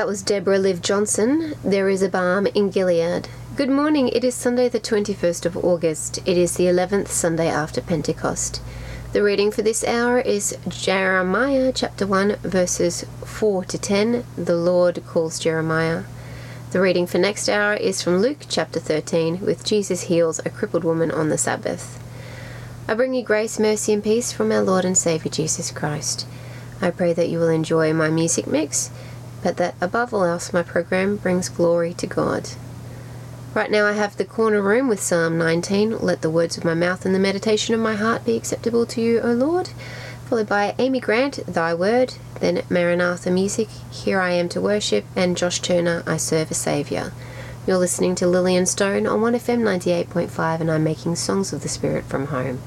That was Deborah Liv Johnson. There is a balm in Gilead. Good morning. It is Sunday, the 21st of August. It is the 11th Sunday after Pentecost. The reading for this hour is Jeremiah chapter 1, verses 4 to 10. The Lord calls Jeremiah. The reading for next hour is from Luke chapter 13, with Jesus heals a crippled woman on the Sabbath. I bring you grace, mercy, and peace from our Lord and Saviour Jesus Christ. I pray that you will enjoy my music mix, but that above all else my program brings glory to God. Right now I have the corner room with Psalm 19, Let the words of my mouth and the meditation of my heart be acceptable to you, O Lord. Followed by Amy Grant, Thy Word, then Maranatha Music, Here I Am to Worship, and Josh Turner, I Serve a Saviour. You're listening to Lillian Stone on 1FM 98.5, and I'm making songs of the Spirit from home.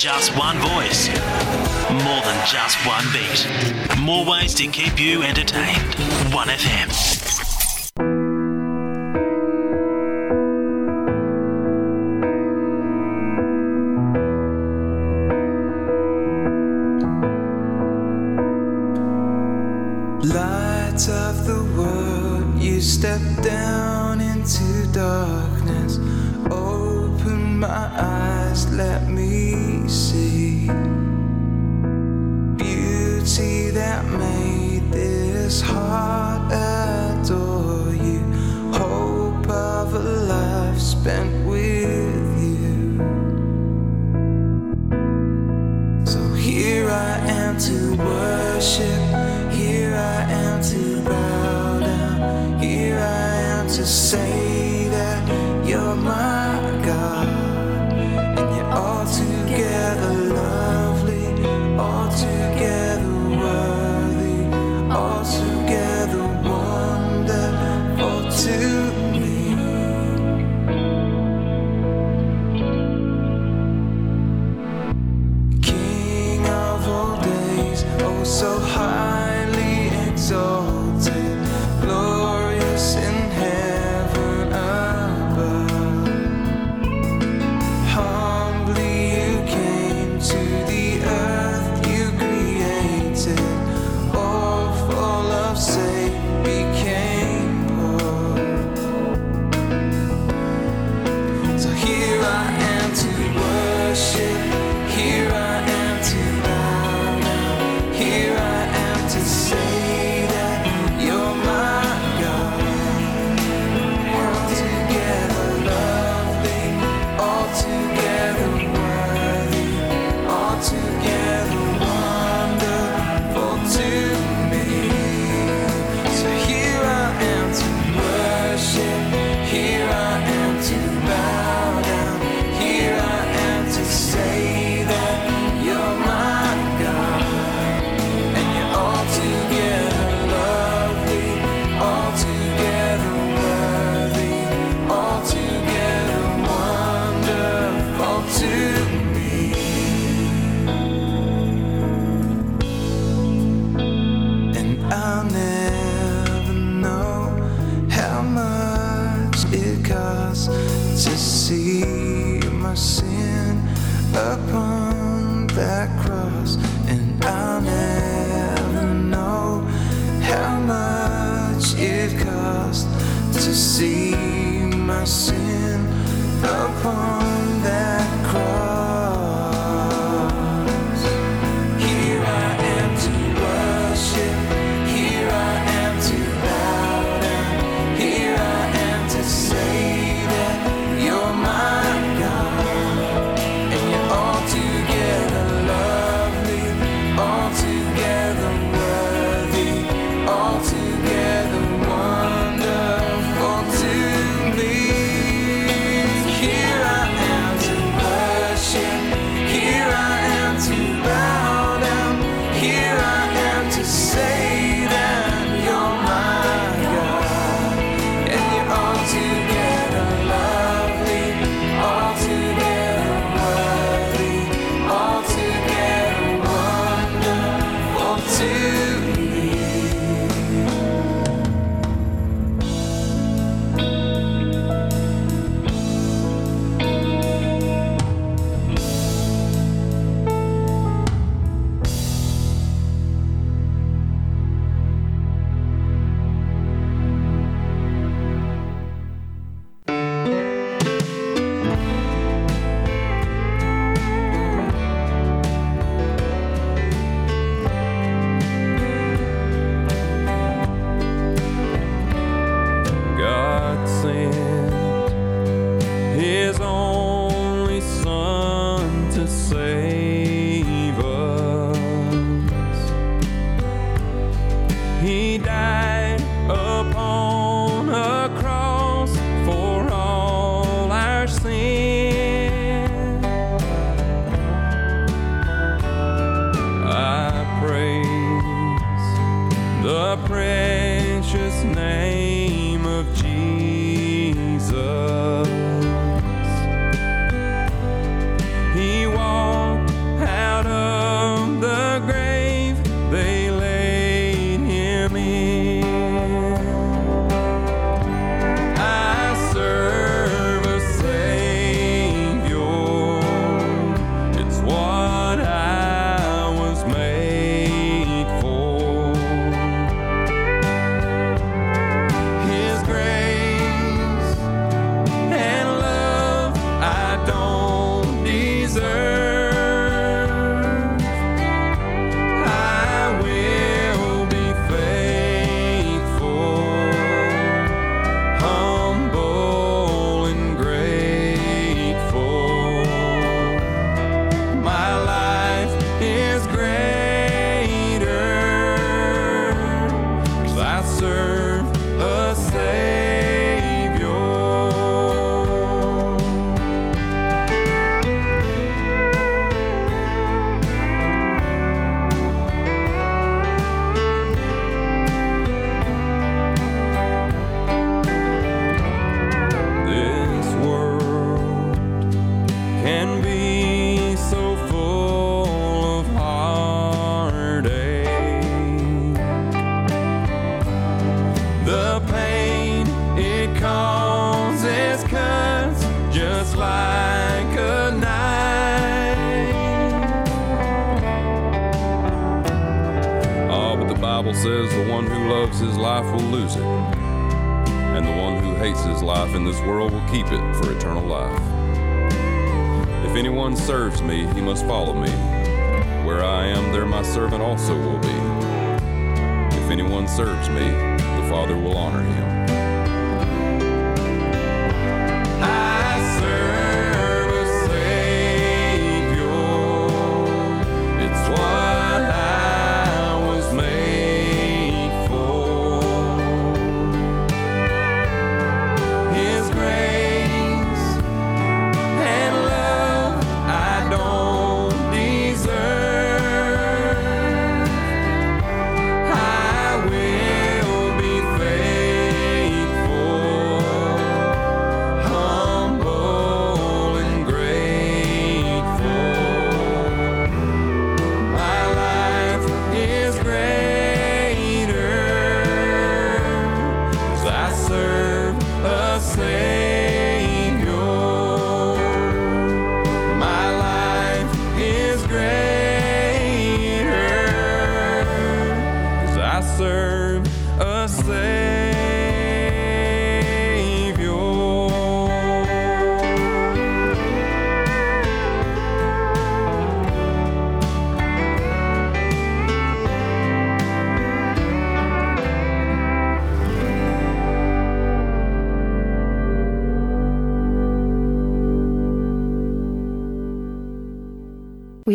just one voice, more than just one beat. More ways to keep you entertained. 1FM.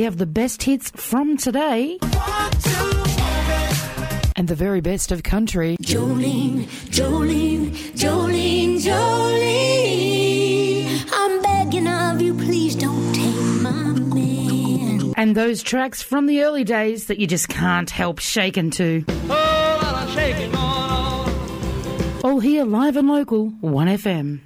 have the best hits from today. One, two, and the very best of country. Jolene, Jolene, Jolene, Jolene. I'm begging of you, please don't take my man. And those tracks from the early days that you just can't help shaking to. Oh, shaking All here live and local, 1FM.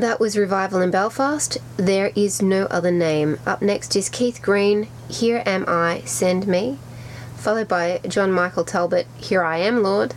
That was Revival in Belfast. There is no other name. Up next is Keith Green, Here Am I, Send Me, followed by John Michael Talbot, Here I Am, Lord,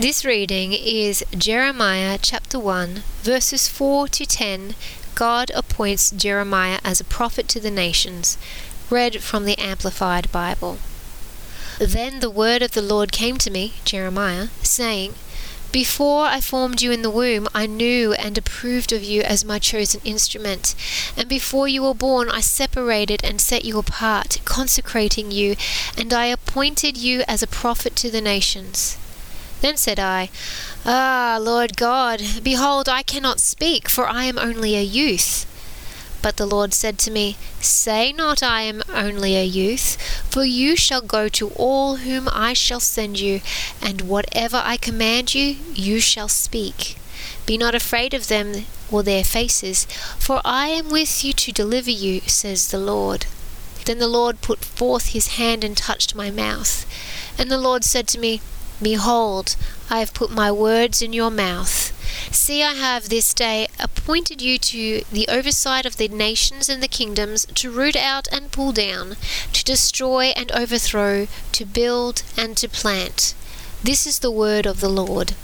This reading is Jeremiah chapter 1, verses 4 to 10. God appoints Jeremiah as a prophet to the nations. Read from the Amplified Bible. Then the word of the Lord came to me, Jeremiah, saying, Before I formed you in the womb, I knew and approved of you as my chosen instrument. And before you were born, I separated and set you apart, consecrating you, and I appointed you as a prophet to the nations. Then said I, Ah, Lord God, behold, I cannot speak, for I am only a youth. But the Lord said to me, Say not, I am only a youth, for you shall go to all whom I shall send you, and whatever I command you, you shall speak. Be not afraid of them or their faces, for I am with you to deliver you, says the Lord. Then the Lord put forth his hand and touched my mouth. And the Lord said to me, Behold, I have put my words in your mouth. See, I have this day appointed you to the oversight of the nations and the kingdoms, to root out and pull down, to destroy and overthrow, to build and to plant. This is the word of the Lord.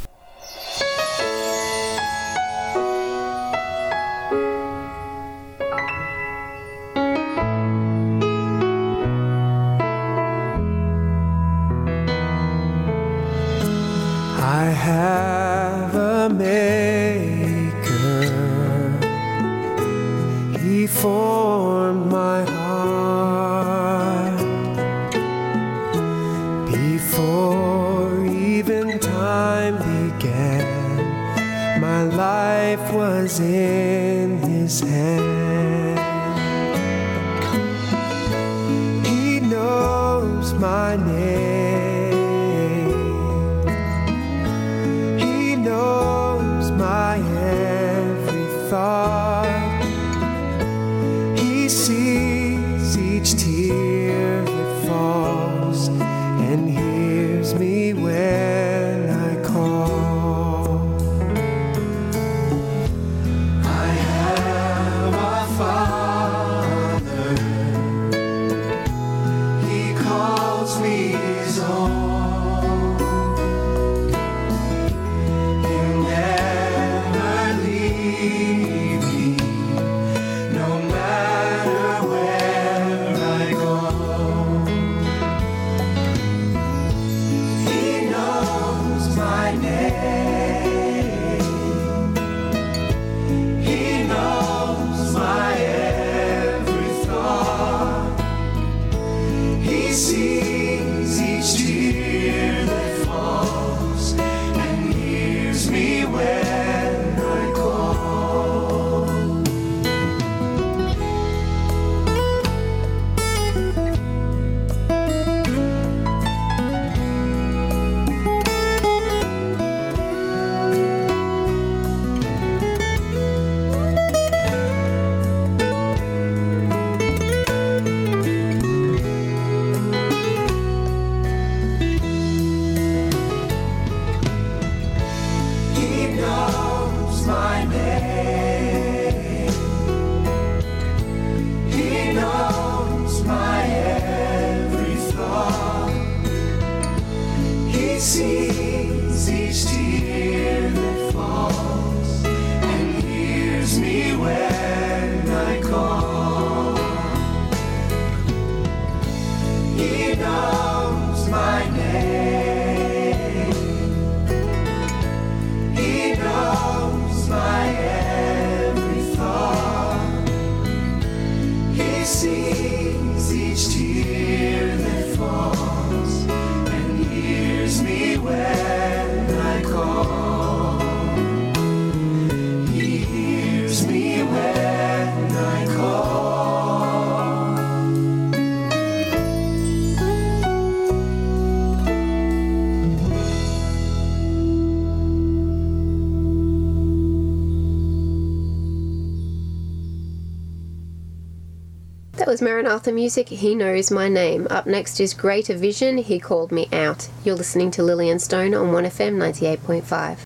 Was Maranatha Music, He Knows My Name. Up next is Greater Vision, He Called Me Out. You're listening to Lillian Stone on 1FM 98.5.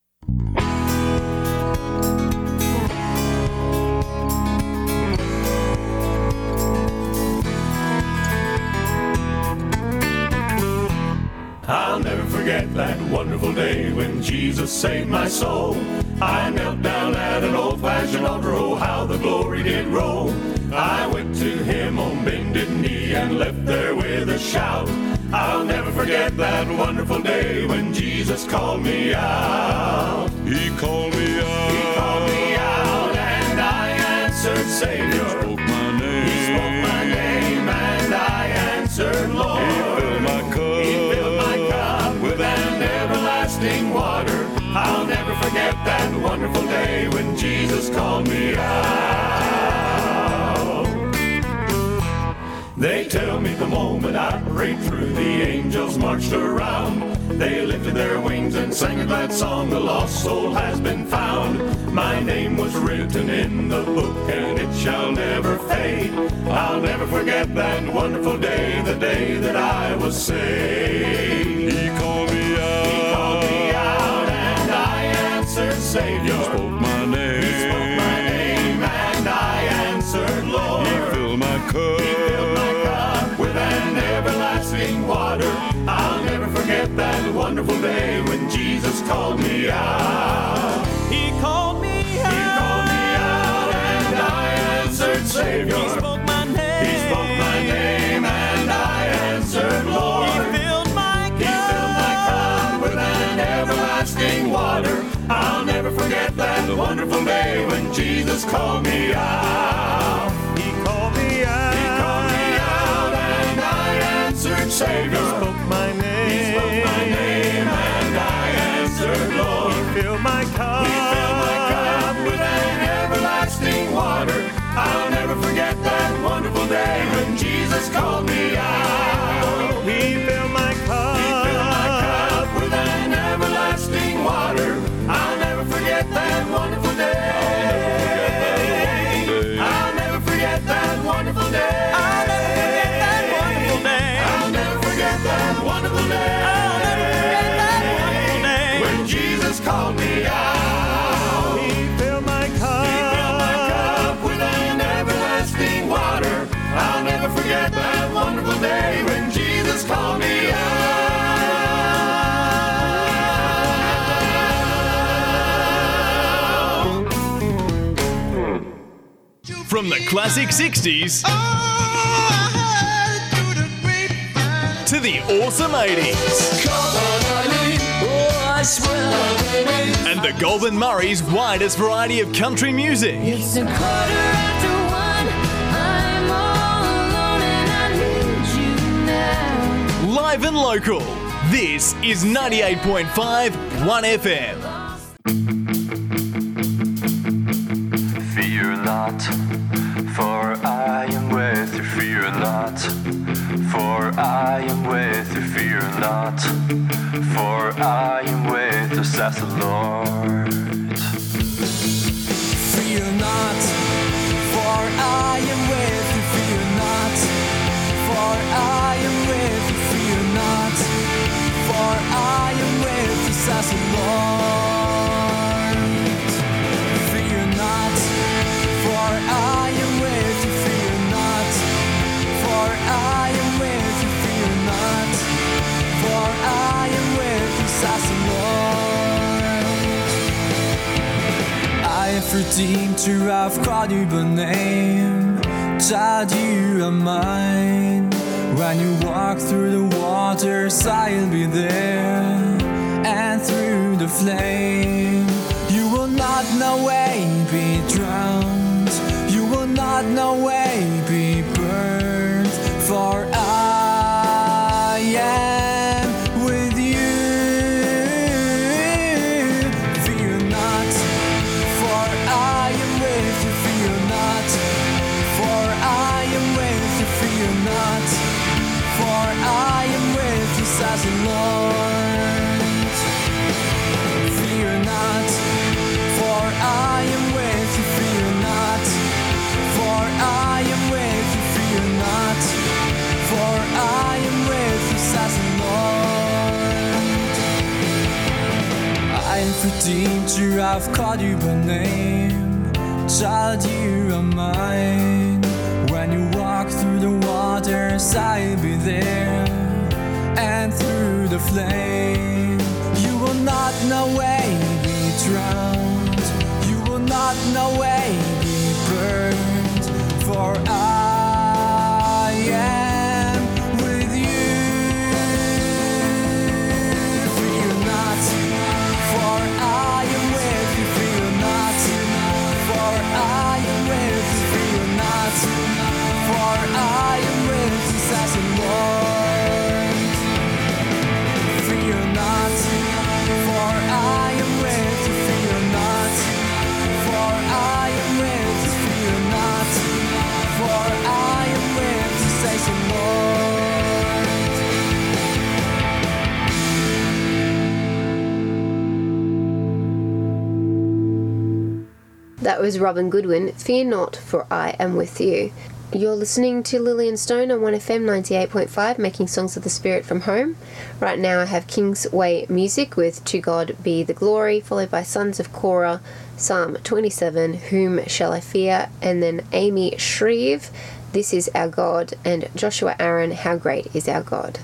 I'll never forget that wonderful day when Jesus saved my soul. I knelt down at an old fashioned altar, oh, how the glory did roll. I forget that wonderful day when Jesus called me out. He called me out. He called me out and I answered Savior. He Spoke my name. He spoke my name and I answered Lord. He filled my cup. He filled my cup with an everlasting water. I'll never forget that wonderful day when Jesus called me out. They tell me the moment I prayed through, the angels marched around. They lifted their wings and sang a glad song, the lost soul has been found. My name was written in the book and it shall never fade. I'll never forget that wonderful day, the day that I was saved. He called me out. He called me out and I answered Savior. Wonderful day when Jesus called me out. He called me out. He called me out and I answered Savior. He spoke my name. He spoke my name and I answered Lord. He filled my cup. He filled my cup with an everlasting water. I'll never forget that wonderful day when Jesus called me out. He called me out. He called me out and I answered Savior. Filled my cup. Filled my cup with an everlasting water. I'll never forget that wonderful day when Jesus called me out. From the classic 60s to the awesome 80s. And the Goulburn Murray's widest variety of country music. It's a quarter after one. I'm all alone and I need you now. Live and local. This is 98.5 1FM. Fear not, for I am with you. Fear not, for I am with you. Fear not, for I am with you, says the Lord. Fear not, for I am with you. Fear not, for I am with you. Fear not, for I am with you, says the Lord. Have redeemed you, I've called you by name. Child, you are mine. When you walk through the waters, I'll be there. And through the flame, you will not no way be drowned. You will not no way you, I've called you by name. Child, you are mine. When you walk through the waters, I'll be there. And through the flame, you will not no way be drowned. You will not no way be burned. For I am That was Robin Goodwin. Fear not, for I am with you. You're listening to Lillian Stone on 1FM 98.5, making songs of the spirit from home. Right now I have Kingsway Music with To God Be the Glory, followed by Sons of Korah, Psalm 27, Whom Shall I Fear, and then Amy Shreve, This is Our God, and Joshua Aaron, How Great is Our. God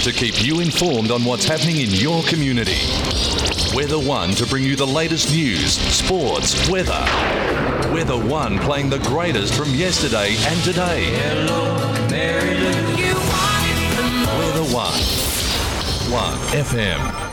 to keep you informed on what's happening in your community. We're the one to bring you the latest news, sports, weather. We're the one playing the greatest from yesterday and today. We're the one. One FM.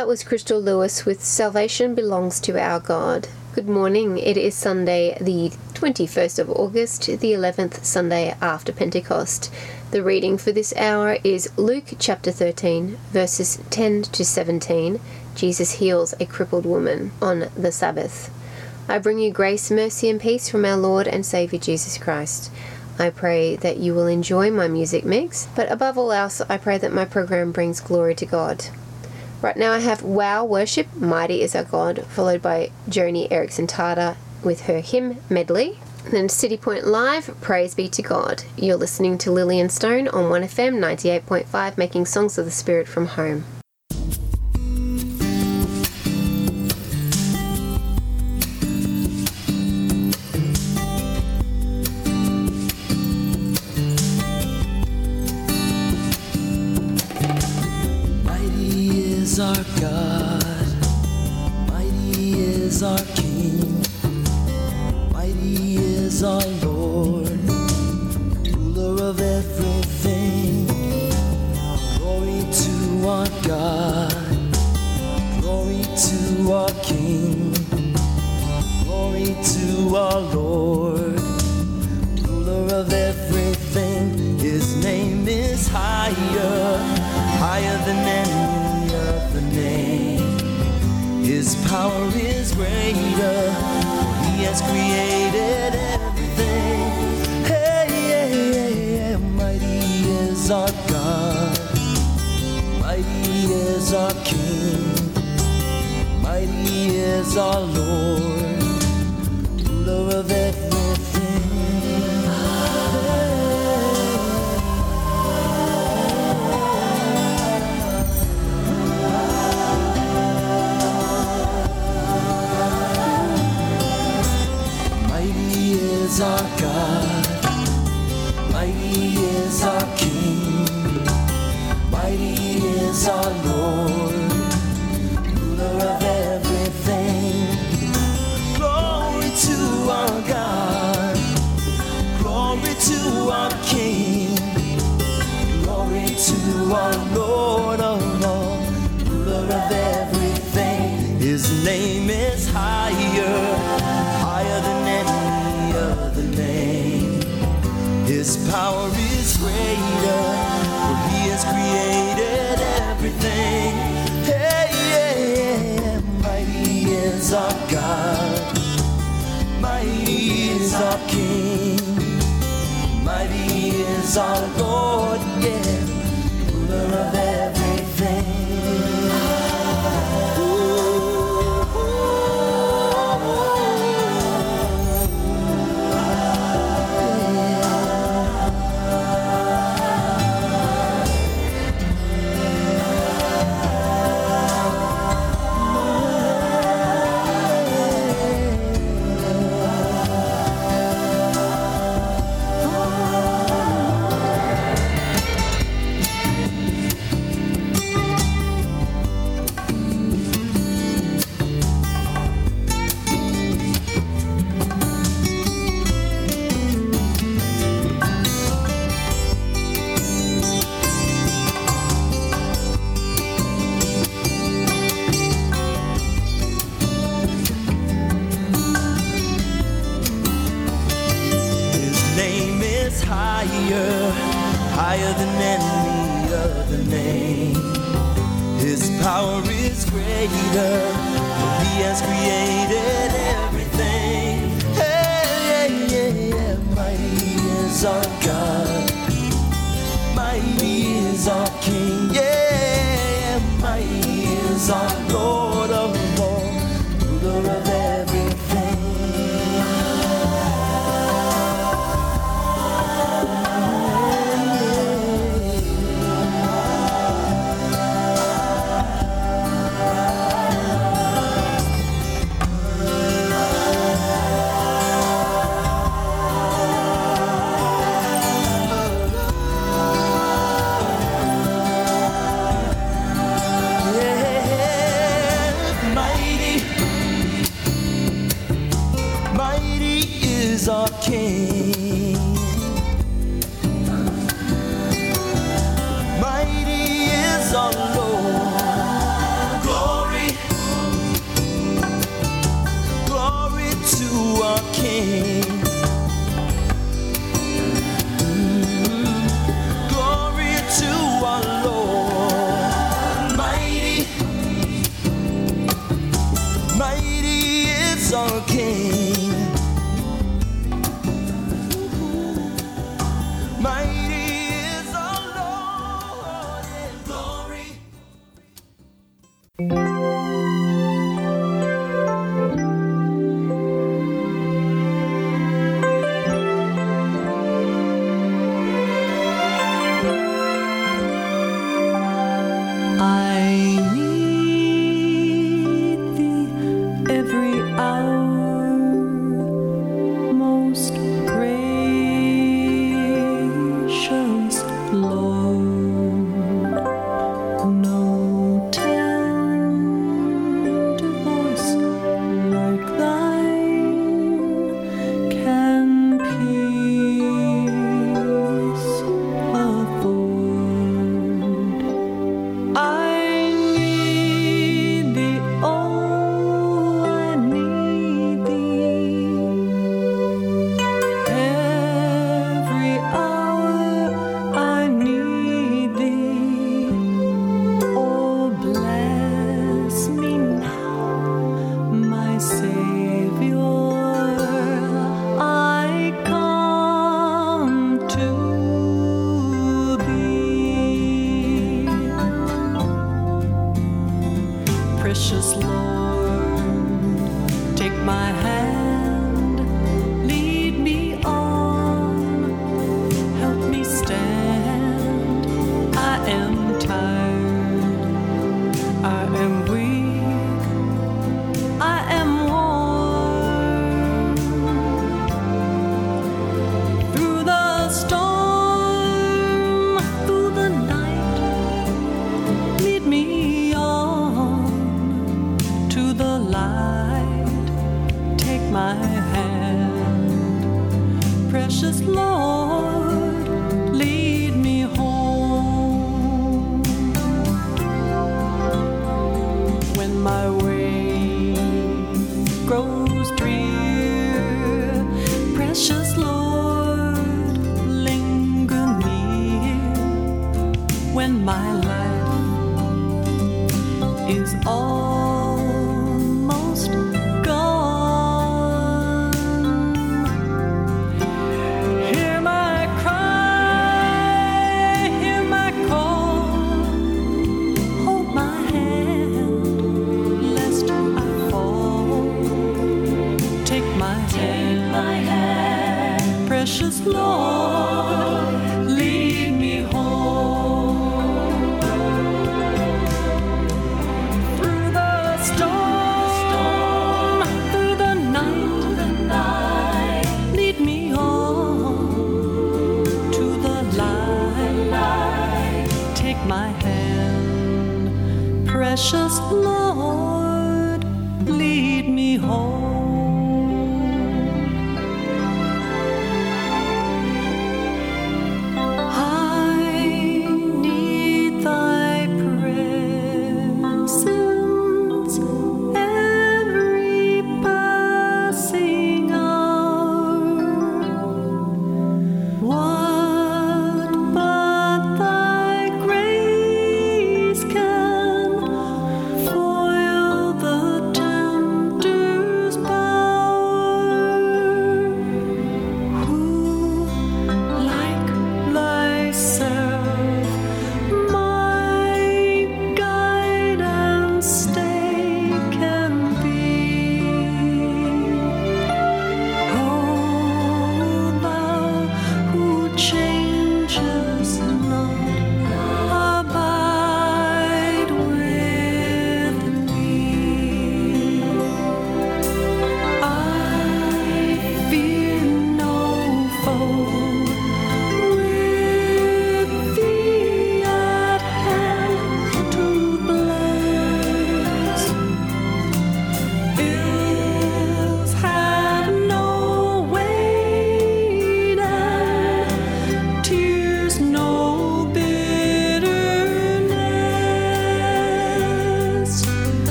That was Crystal Lewis with Salvation Belongs to Our God. Good morning. It is Sunday, the 21st of August, the 11th Sunday after Pentecost. The reading for this hour is Luke chapter 13, verses 10 to 17. Jesus heals a crippled woman on the Sabbath. I bring you grace, mercy, and peace from our Lord and Saviour Jesus Christ. I pray that you will enjoy my music mix, but above all else, I pray that my program brings glory to God. Right now, I have Wow Worship, Mighty is Our God, followed by Joni Eareckson Tada with her hymn medley. Then Citipointe Live, Praise Be to God. You're listening to Lillian Stone on 1FM 98.5, making songs of the Spirit from home. Mighty is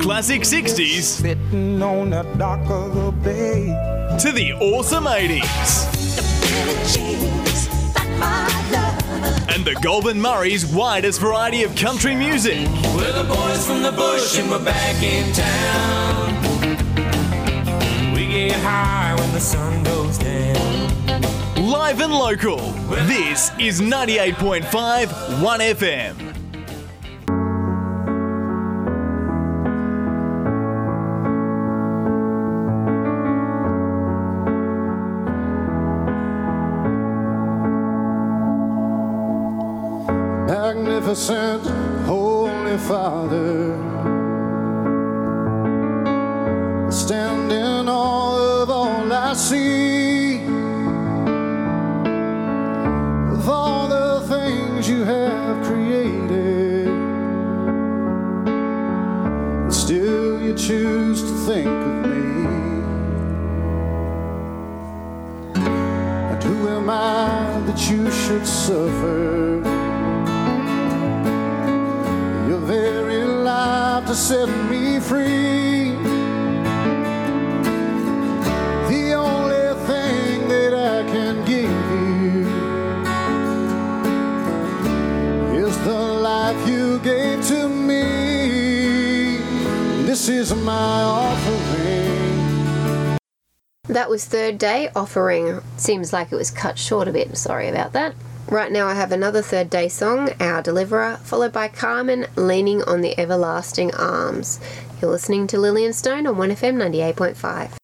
classic 60s the to the awesome 80s. And the Goldwyn Murray's widest variety of country music. We're the boys from the bush and we're back in town. We get high when the sun goes down. Live and local, this is 98.5 1FM. Third day offering. Seems like it was cut short a bit, sorry about that. Right now, I have another third day song, Our Deliverer, followed by Carmen Leaning on the Everlasting Arms. You're listening to Lillian Stone on 1FM 98.5.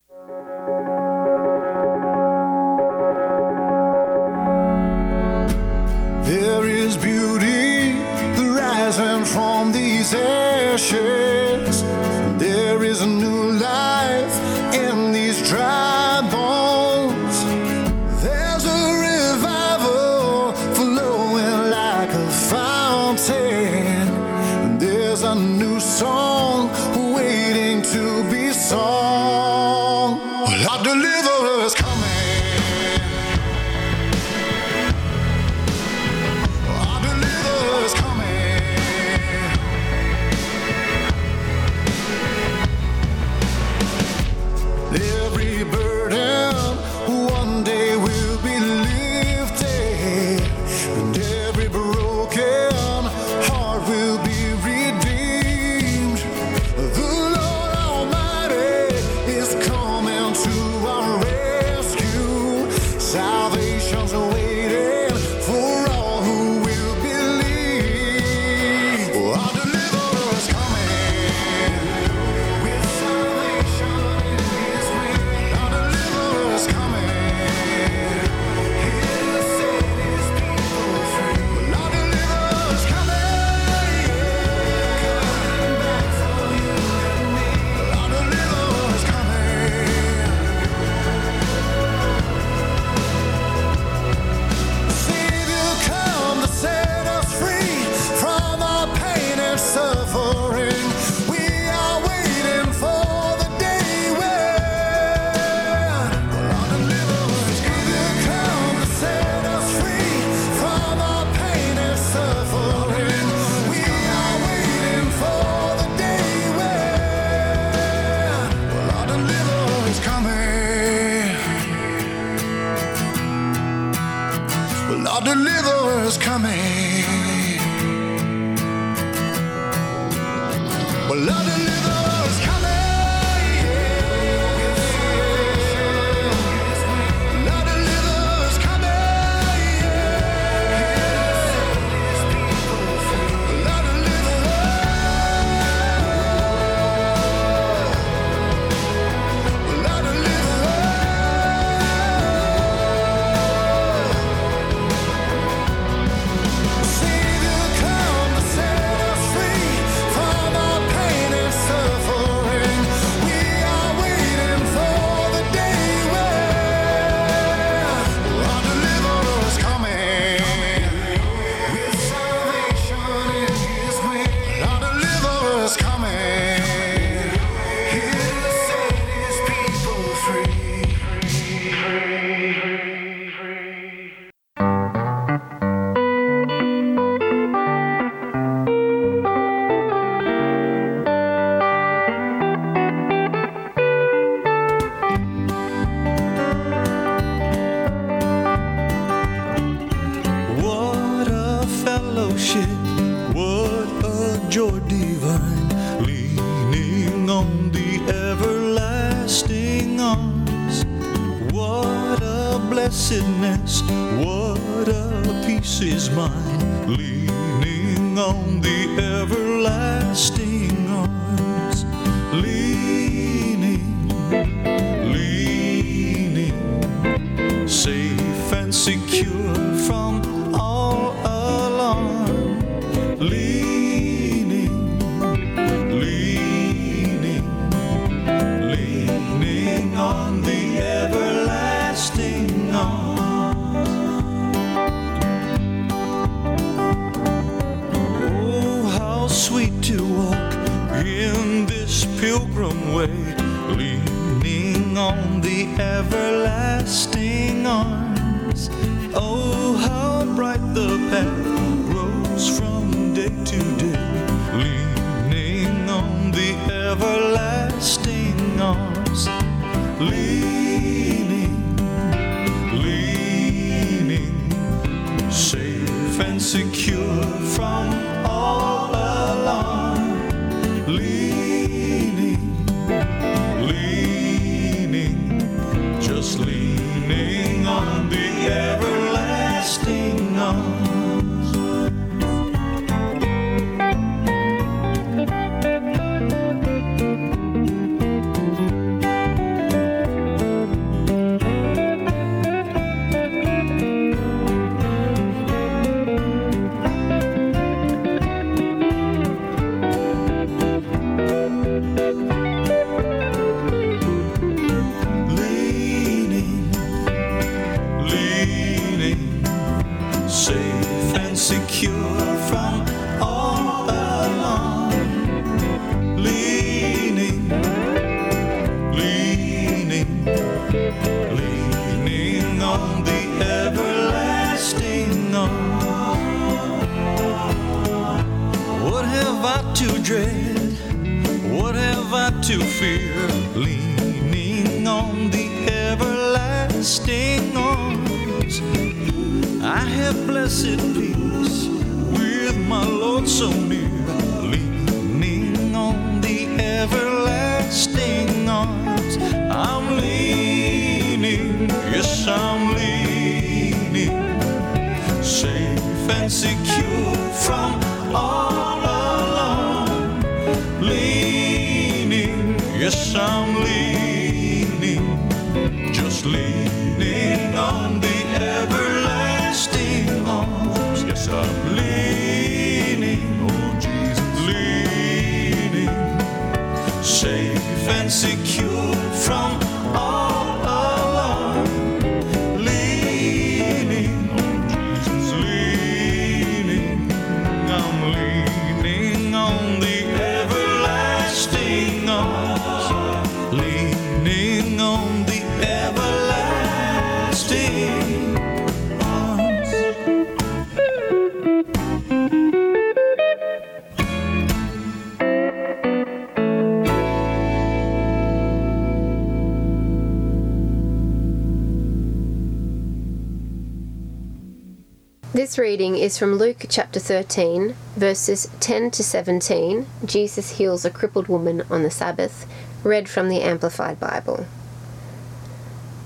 is from Luke chapter 13, verses 10 to 17. Jesus heals a crippled woman on the Sabbath, read from the Amplified Bible.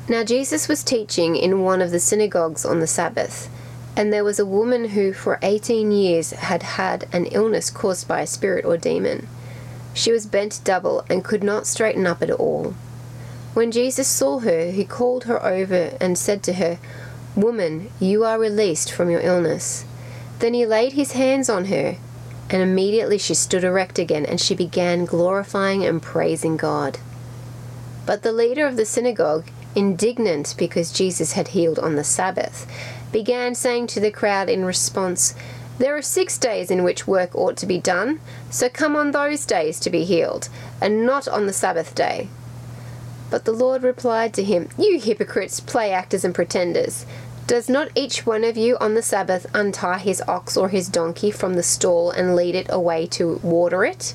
Now Jesus was teaching in one of the synagogues on the Sabbath, and there was a woman who for 18 years had had an illness caused by a spirit or demon. She was bent double and could not straighten up at all. When Jesus saw her, he called her over and said to her, Woman, you are released from your illness. Then he laid his hands on her, and immediately she stood erect again, and she began glorifying and praising God. But the leader of the synagogue, indignant because Jesus had healed on the Sabbath, began saying to the crowd in response, There are six days in which work ought to be done, so come on those days to be healed, and not on the Sabbath day. But the Lord replied to him, You hypocrites, play actors and pretenders. Does not each one of you on the Sabbath untie his ox or his donkey from the stall and lead it away to water it?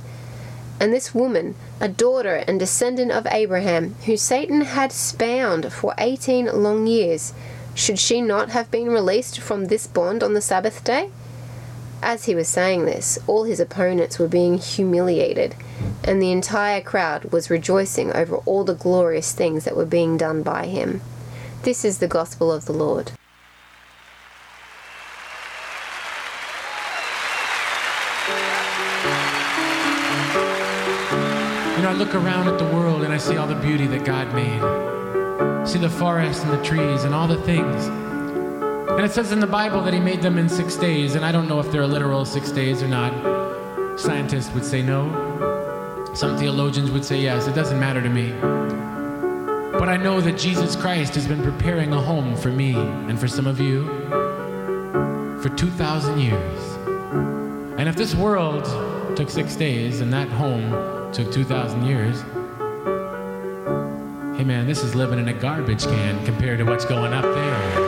And this woman, a daughter and descendant of Abraham, who Satan had bound for eighteen long years, should she not have been released from this bond on the Sabbath day? As he was saying this, all his opponents were being humiliated, and the entire crowd was rejoicing over all the glorious things that were being done by him. This is the gospel of the Lord. Look around at the world and I see all the beauty that God made. I see the forest and the trees and all the things. And it says in the Bible that He made them in six days, and I don't know if they're a literal six days or not. Scientists would say no. Some theologians would say yes. It doesn't matter to me. But I know that Jesus Christ has been preparing a home for me and for some of you for 2,000 years. And if this world took six days and that home took 2,000 years, hey man, this is living in a garbage can compared to what's going up there.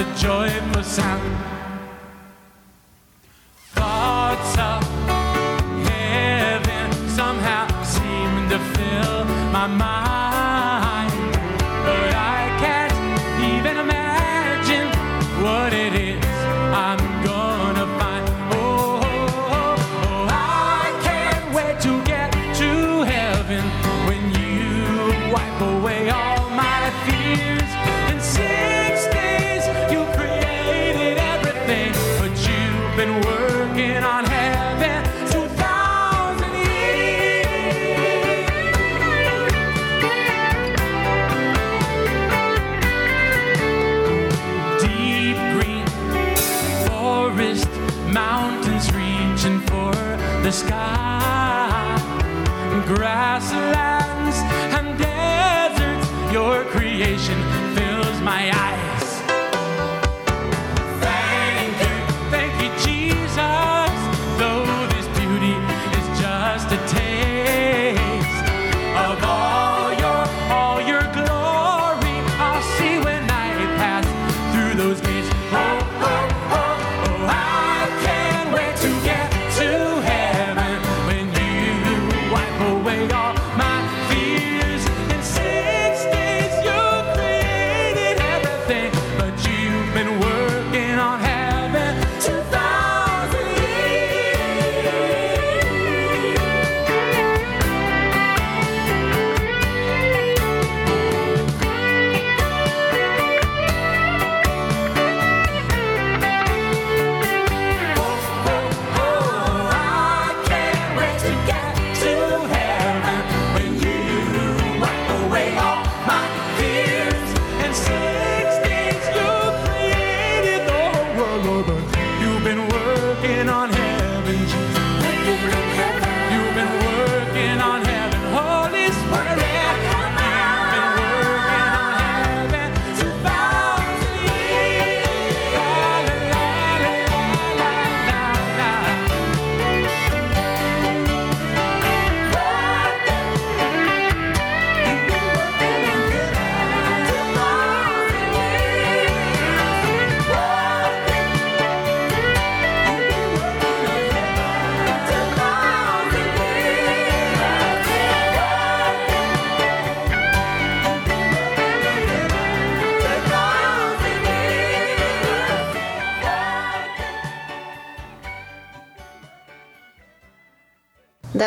A joyful sound.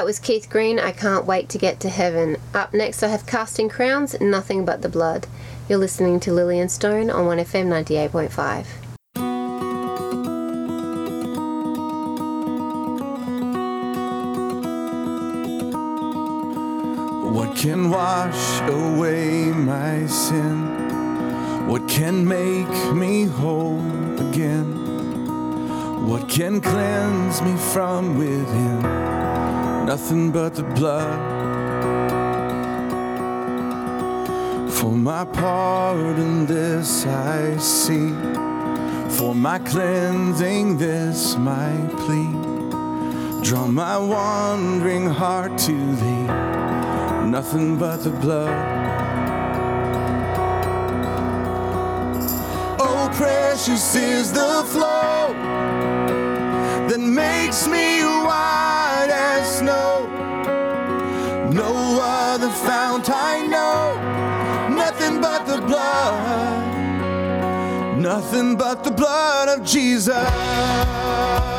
That was Keith Green. I can't wait to get to heaven. Up next, I have Casting Crowns, Nothing But the Blood. You're listening to Lillian Stone on 1FM 98.5. What can wash away my sin? What can make me whole again? What can cleanse me from within? Nothing but the blood. For my part in this I see. For my cleansing, this my plea. Draw my wandering heart to thee. Nothing but the blood. Oh, precious is the flow that makes me fount I know, nothing but the blood, nothing but the blood of Jesus.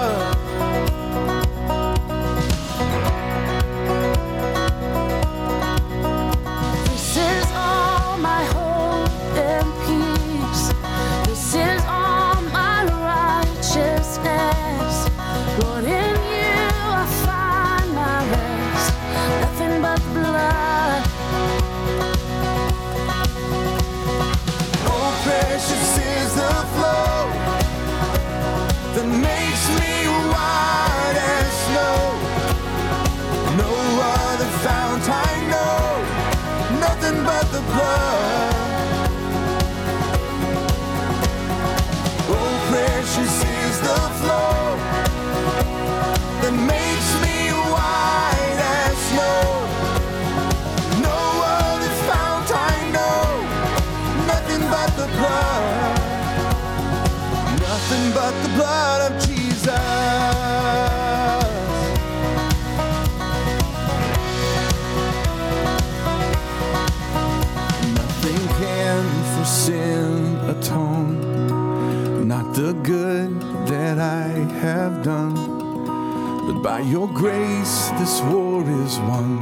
By your grace this war is won.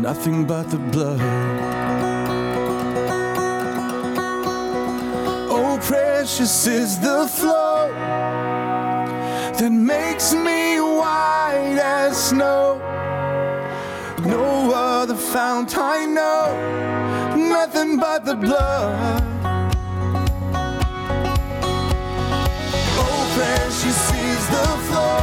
Nothing but the blood. Oh, precious is the flow that makes me white as snow. No other fount I know, nothing but the blood. Oh, precious is the flow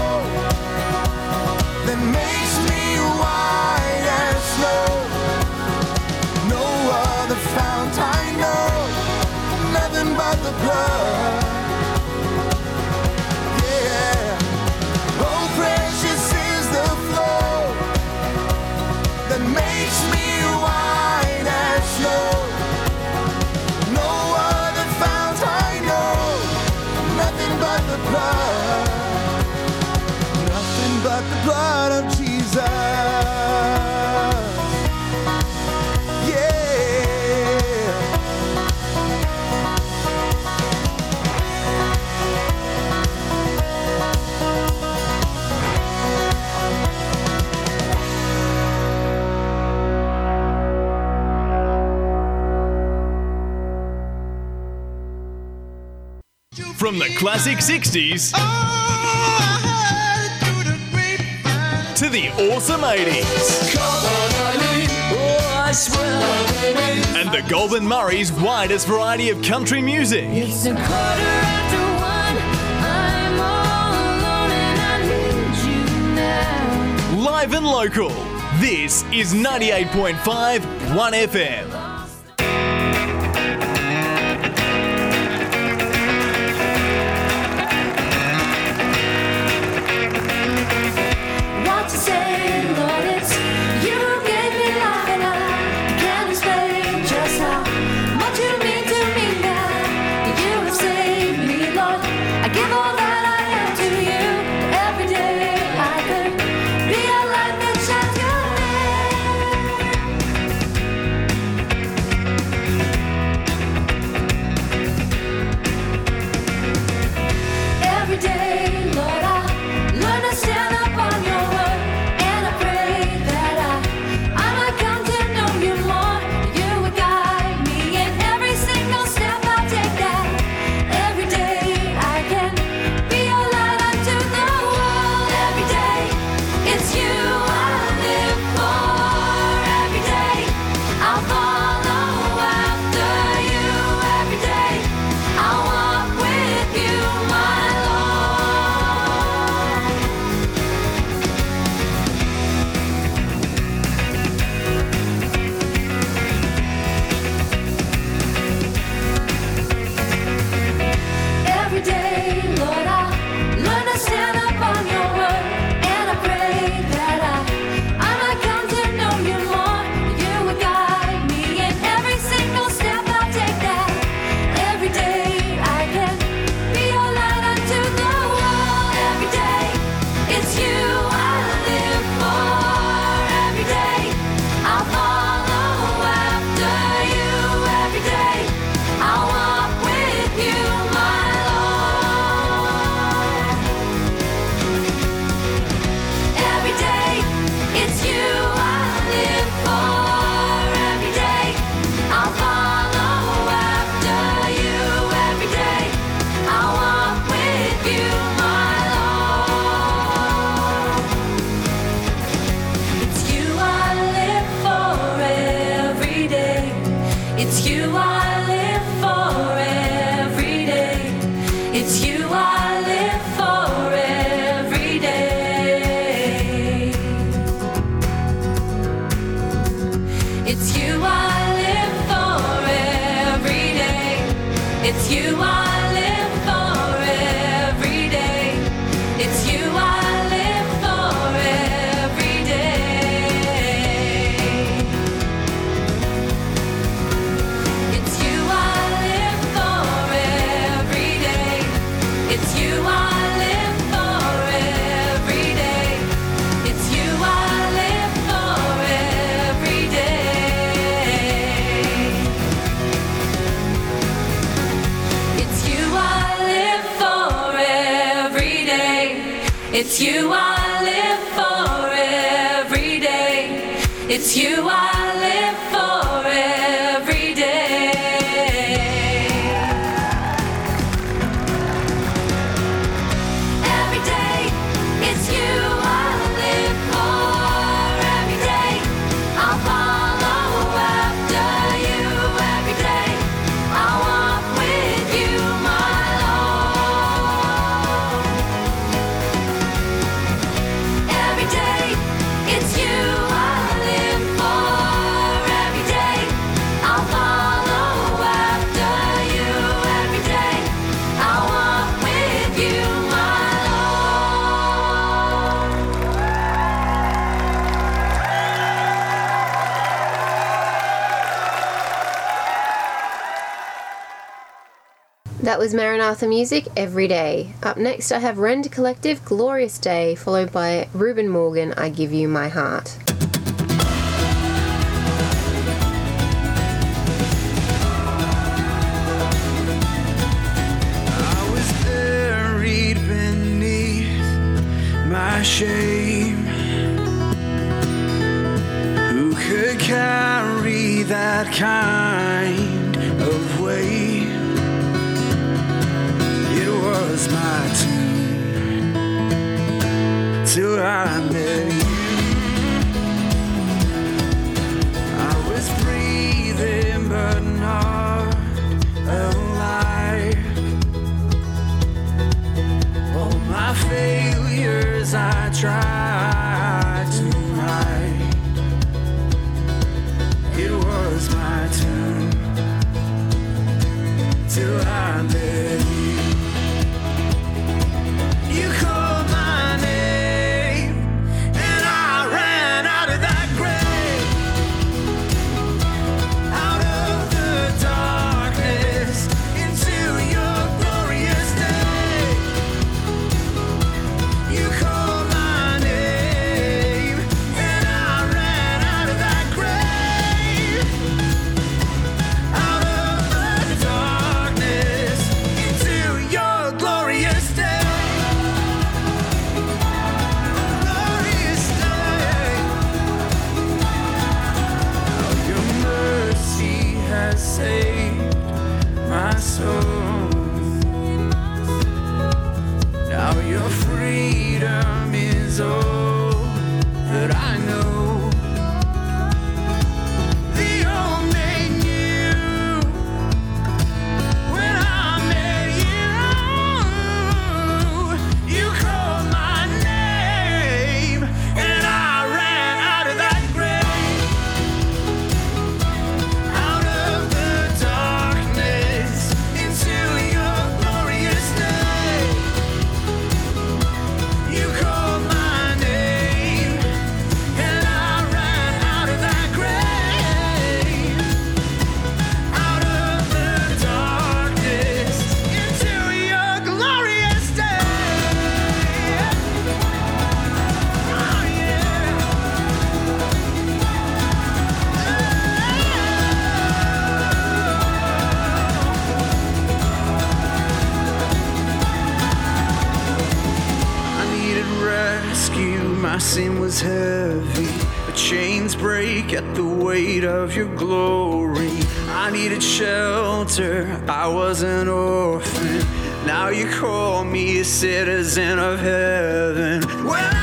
blood. From the classic 60s to the awesome 80s. And the Goldman Murray's widest variety of country music. It's a quarter after one. I'm all alone and I need you now. Live and local. This is 98.5 1FM. That was Maranatha Music Every Day. Up next, I have Rend Collective Glorious Day, followed by Reuben Morgan I Give You My Heart. shame. Who could carry that kind? my tune till I met you. I was breathing, but not alive. All my failures, I tried to hide. It was my tune till I met you. a citizen of heaven. Well,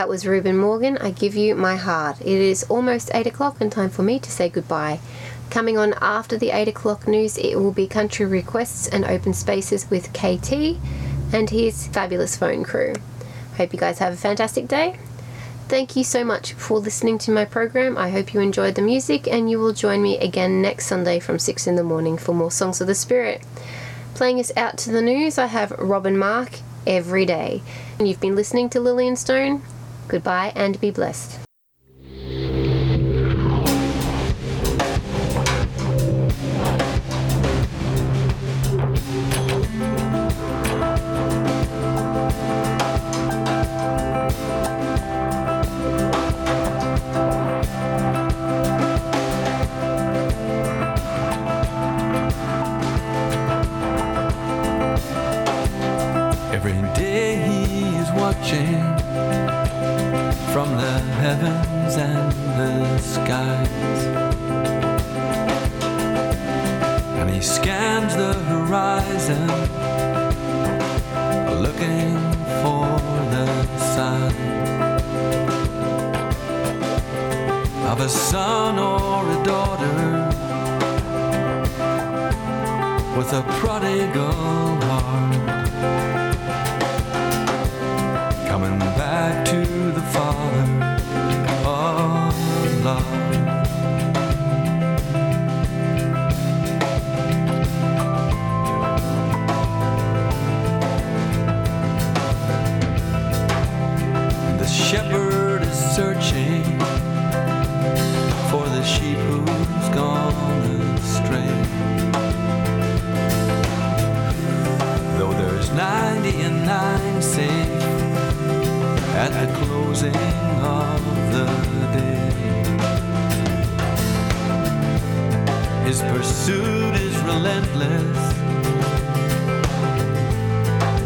That was Reuben Morgan. I give you my heart. It is almost 8 o'clock and time for me to say goodbye. Coming on after the 8 o'clock news, it will be Country Requests and Open Spaces with KT and his fabulous phone crew. Hope you guys have a fantastic day. Thank you so much for listening to my program. I hope you enjoyed the music and you will join me again next Sunday from 6 in the morning for more Songs of the Spirit. Playing us out to the news, I have Robin Mark every day. And you've been listening to Lillian Stone. Goodbye and be blessed. Pursuit is relentless,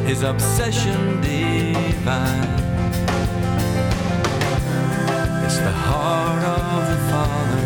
his obsession divine. It's the heart of the Father